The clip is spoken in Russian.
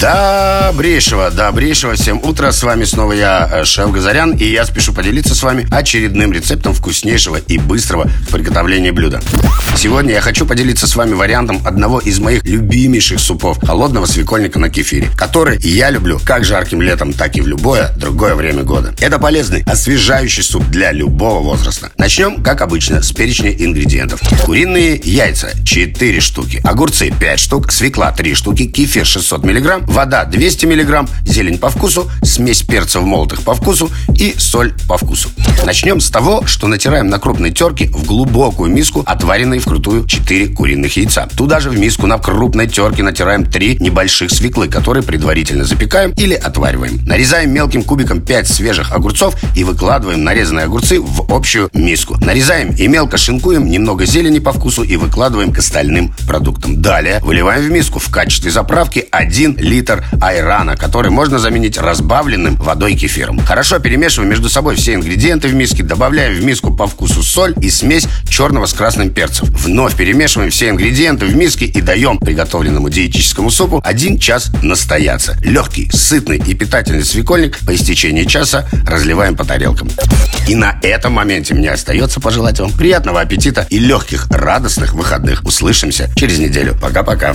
Добрейшего, добрейшего всем утра. С вами снова я, э, Шеф Газарян, и я спешу поделиться с вами очередным рецептом вкуснейшего и быстрого в приготовлении блюда. Сегодня я хочу поделиться с вами вариантом одного из моих любимейших супов – холодного свекольника на кефире, который я люблю как жарким летом, так и в любое другое время года. Это полезный, освежающий суп для любого возраста. Начнем, как обычно, с перечня ингредиентов. Куриные яйца – 4 штуки, огурцы – 5 штук, свекла – 3 штуки, кефир – 600 миллиграмм, вода 200 мг, зелень по вкусу, смесь перцев молотых по вкусу и соль по вкусу. Начнем с того, что натираем на крупной терке в глубокую миску отваренные вкрутую 4 куриных яйца. Туда же в миску на крупной терке натираем 3 небольших свеклы, которые предварительно запекаем или отвариваем. Нарезаем мелким кубиком 5 свежих огурцов и выкладываем нарезанные огурцы в общую миску. Нарезаем и мелко шинкуем немного зелени по вкусу и выкладываем к остальным продуктам. Далее выливаем в миску в качестве заправки 1 литр литр айрана, который можно заменить разбавленным водой кефиром. Хорошо перемешиваем между собой все ингредиенты в миске, добавляем в миску по вкусу соль и смесь черного с красным перцем. Вновь перемешиваем все ингредиенты в миске и даем приготовленному диетическому супу один час настояться. Легкий, сытный и питательный свекольник по истечении часа разливаем по тарелкам. И на этом моменте мне остается пожелать вам приятного аппетита и легких, радостных выходных. Услышимся через неделю. Пока-пока.